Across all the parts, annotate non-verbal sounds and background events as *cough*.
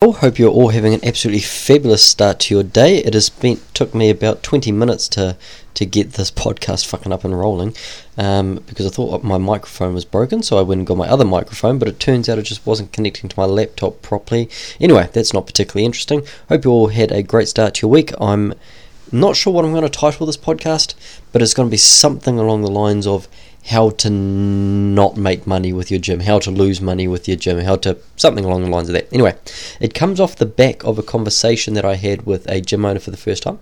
Well, hope you're all having an absolutely fabulous start to your day. It has been took me about 20 minutes to to get this podcast fucking up and rolling um, because I thought my microphone was broken, so I went and got my other microphone, but it turns out it just wasn't connecting to my laptop properly. Anyway, that's not particularly interesting. Hope you all had a great start to your week. I'm not sure what I'm going to title this podcast, but it's going to be something along the lines of how to not make money with your gym, how to lose money with your gym, how to something along the lines of that. Anyway, it comes off the back of a conversation that I had with a gym owner for the first time.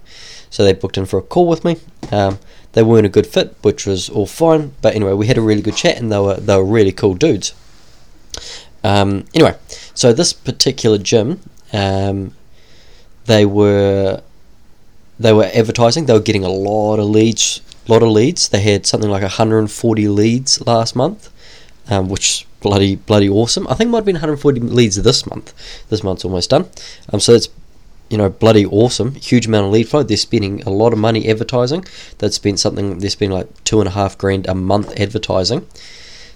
So they booked in for a call with me. Um, they weren't a good fit, which was all fine. But anyway, we had a really good chat, and they were they were really cool dudes. Um, anyway, so this particular gym, um, they were they were advertising. They were getting a lot of leads lot of leads. They had something like 140 leads last month, um, which bloody bloody awesome. I think might have been 140 leads this month. This month's almost done. Um, so it's you know bloody awesome. Huge amount of lead flow. They're spending a lot of money advertising. They've spent something. They're spending like two and a half grand a month advertising.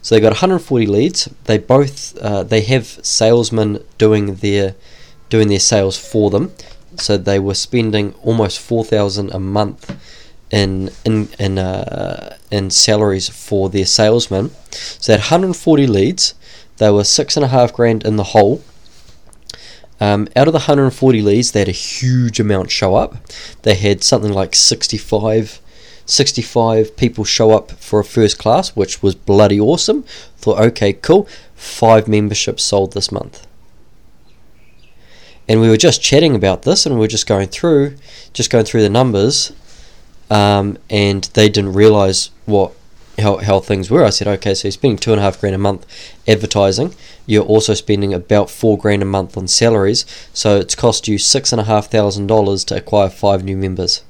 So they got 140 leads. They both uh, they have salesmen doing their doing their sales for them. So they were spending almost 4,000 a month in in in uh, in salaries for their salesmen. So they had 140 leads. They were six and a half grand in the hole. Um, out of the 140 leads, they had a huge amount show up. They had something like 65, 65 people show up for a first class, which was bloody awesome. Thought, okay, cool. Five memberships sold this month. And we were just chatting about this, and we were just going through, just going through the numbers, um, and they didn't realize what how, how things were. I said, okay, so you're spending two and a half grand a month advertising. You're also spending about four grand a month on salaries. So it's cost you six and a half thousand dollars to acquire five new members.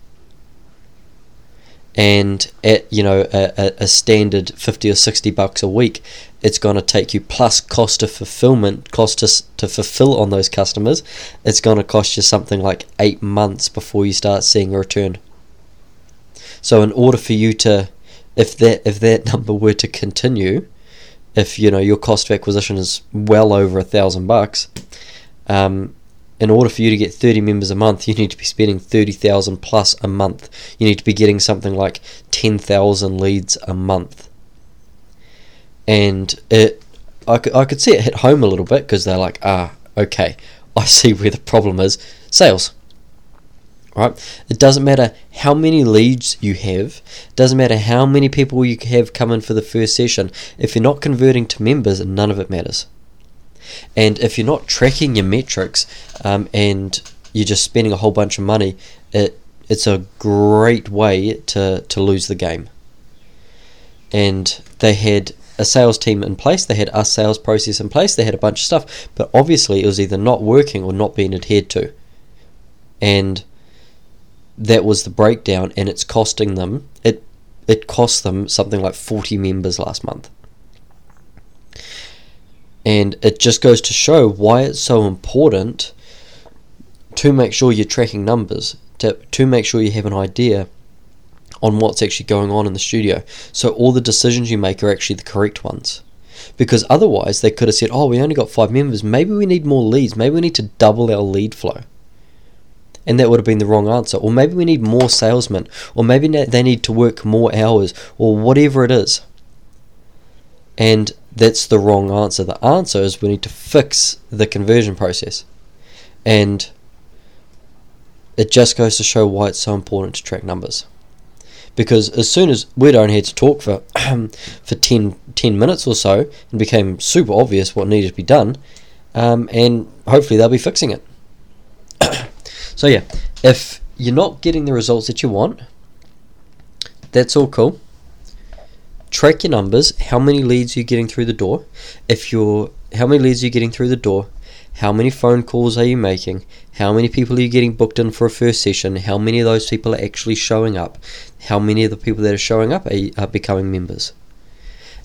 And at you know a, a standard fifty or sixty bucks a week, it's going to take you plus cost of fulfillment, cost to, to fulfill on those customers. It's going to cost you something like eight months before you start seeing a return. So in order for you to, if that if that *laughs* number were to continue, if you know your cost of acquisition is well over a thousand bucks, um, in order for you to get 30 members a month, you need to be spending 30,000 plus a month. You need to be getting something like 10,000 leads a month. And it, I I could see it hit home a little bit because they're like, ah, okay, I see where the problem is sales right? It doesn't matter how many leads you have, it doesn't matter how many people you have come in for the first session. If you're not converting to members, none of it matters. And if you're not tracking your metrics um, and you're just spending a whole bunch of money, it it's a great way to, to lose the game. And they had a sales team in place, they had a sales process in place, they had a bunch of stuff, but obviously it was either not working or not being adhered to. And that was the breakdown, and it's costing them it it cost them something like 40 members last month. And it just goes to show why it's so important to make sure you're tracking numbers, to, to make sure you have an idea on what's actually going on in the studio. So all the decisions you make are actually the correct ones. Because otherwise, they could have said, oh, we only got five members. Maybe we need more leads. Maybe we need to double our lead flow and that would have been the wrong answer. Or maybe we need more salesmen, or maybe they need to work more hours, or whatever it is. And that's the wrong answer. The answer is we need to fix the conversion process. And it just goes to show why it's so important to track numbers. Because as soon as we'd only had to talk for *clears throat* for 10, 10 minutes or so, it became super obvious what needed to be done, um, and hopefully they'll be fixing it. So yeah, if you're not getting the results that you want, that's all cool. Track your numbers, how many leads you're getting through the door. If you're how many leads you're you getting through the door? How many phone calls are you making? How many people are you getting booked in for a first session? How many of those people are actually showing up? How many of the people that are showing up are, are becoming members?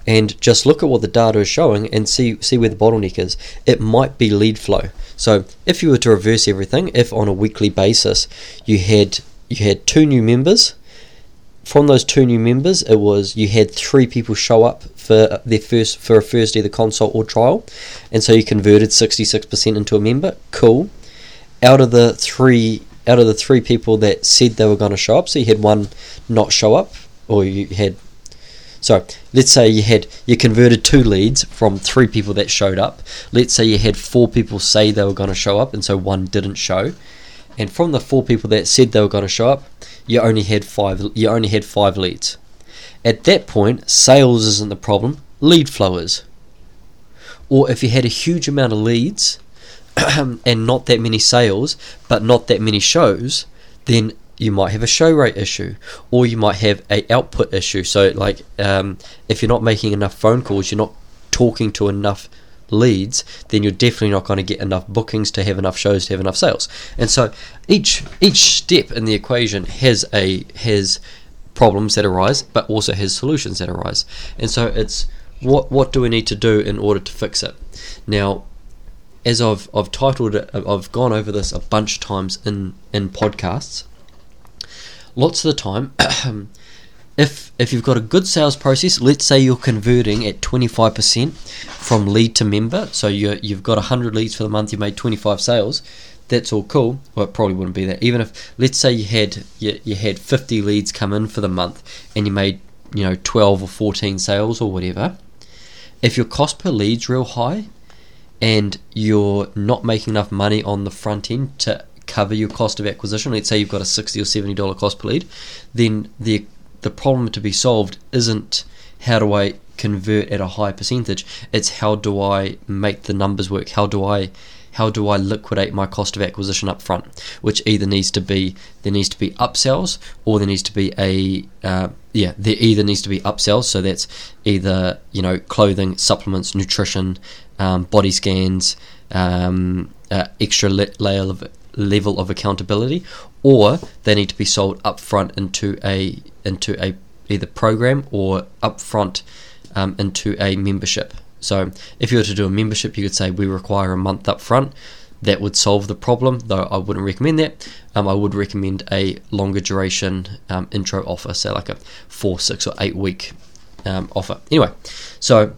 And just look at what the data is showing and see see where the bottleneck is. It might be lead flow. So if you were to reverse everything, if on a weekly basis you had you had two new members, from those two new members, it was you had three people show up for their first for a first either consult or trial, and so you converted sixty six percent into a member. Cool. Out of the three out of the three people that said they were going to show up, so you had one not show up, or you had so let's say you had you converted two leads from three people that showed up. Let's say you had four people say they were going to show up, and so one didn't show. And from the four people that said they were going to show up, you only had five. You only had five leads. At that point, sales isn't the problem. Lead flow is. Or if you had a huge amount of leads *clears throat* and not that many sales, but not that many shows, then you might have a show rate issue or you might have a output issue. So like um, if you're not making enough phone calls you're not talking to enough leads then you're definitely not going to get enough bookings to have enough shows to have enough sales. And so each each step in the equation has a has problems that arise but also has solutions that arise. And so it's what what do we need to do in order to fix it? Now as I've I've titled it I've gone over this a bunch of times in in podcasts lots of the time, *clears throat* if if you've got a good sales process, let's say you're converting at 25% from lead to member, so you you've got 100 leads for the month, you made 25 sales. That's all cool. Well, it probably wouldn't be that. Even if, let's say, you had you, you had 50 leads come in for the month, and you made you know 12 or 14 sales or whatever. If your cost per lead's real high, and you're not making enough money on the front end to cover your cost of acquisition, let's say you've got a sixty or seventy dollar cost per lead, then the the problem to be solved isn't how do I convert at a high percentage. It's how do I make the numbers work? How do I how do I liquidate my cost of acquisition up front? Which either needs to be there needs to be upsells or there needs to be a uh, yeah there either needs to be upsells. So that's either you know clothing, supplements, nutrition, um, body scans, um, uh, extra layer of level of accountability, or they need to be sold upfront into a into a either program or upfront um, into a membership. So if you were to do a membership, you could say we require a month upfront. That would solve the problem, though I wouldn't recommend that. Um, I would recommend a longer duration um, intro offer, say like a four, six, or eight week um, offer. Anyway, so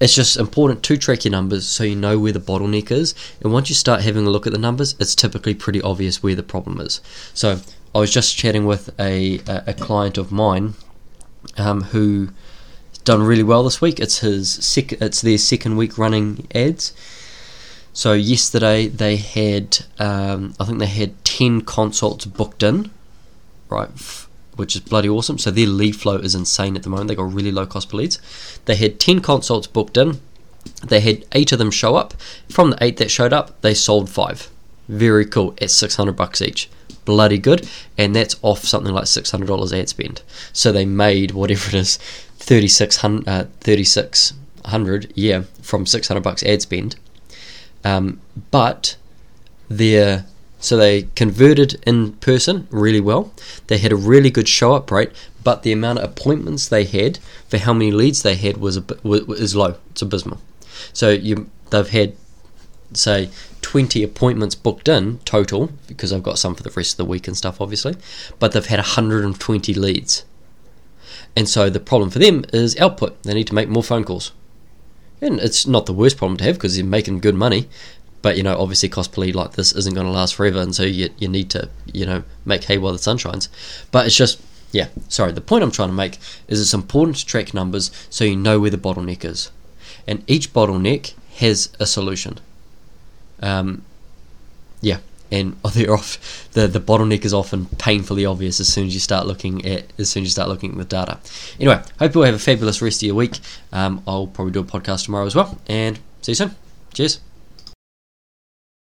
it's just important to track your numbers so you know where the bottleneck is. And once you start having a look at the numbers, it's typically pretty obvious where the problem is. So I was just chatting with a, a, client of mine um, who done really well this week. It's his sec- it's their second week running ads. So yesterday they had um, I think they had ten consults booked in, right, which is bloody awesome. So their lead flow is insane at the moment. They got really low cost per leads. They had 10 consults booked in. They had eight of them show up. From the eight that showed up, they sold five. Very cool at 600 bucks each. Bloody good. And that's off something like $600 ad spend. So they made whatever it is, 3600, uh, 3600 yeah, from 600 bucks ad spend. Um, but their so they converted in person really well. They had a really good show up rate, but the amount of appointments they had for how many leads they had was a, was low. It's abysmal. So you they've had say 20 appointments booked in total because I've got some for the rest of the week and stuff obviously, but they've had 120 leads. And so the problem for them is output. They need to make more phone calls. And it's not the worst problem to have because they're making good money, but you know, obviously, lead like this isn't going to last forever, and so you you need to you know make hay while the sun shines. But it's just yeah, sorry. The point I'm trying to make is it's important to track numbers so you know where the bottleneck is, and each bottleneck has a solution. Um, yeah, and *laughs* they're off. The the bottleneck is often painfully obvious as soon as you start looking at as soon as you start looking at the data. Anyway, hope you all have a fabulous rest of your week. Um, I'll probably do a podcast tomorrow as well, and see you soon. Cheers.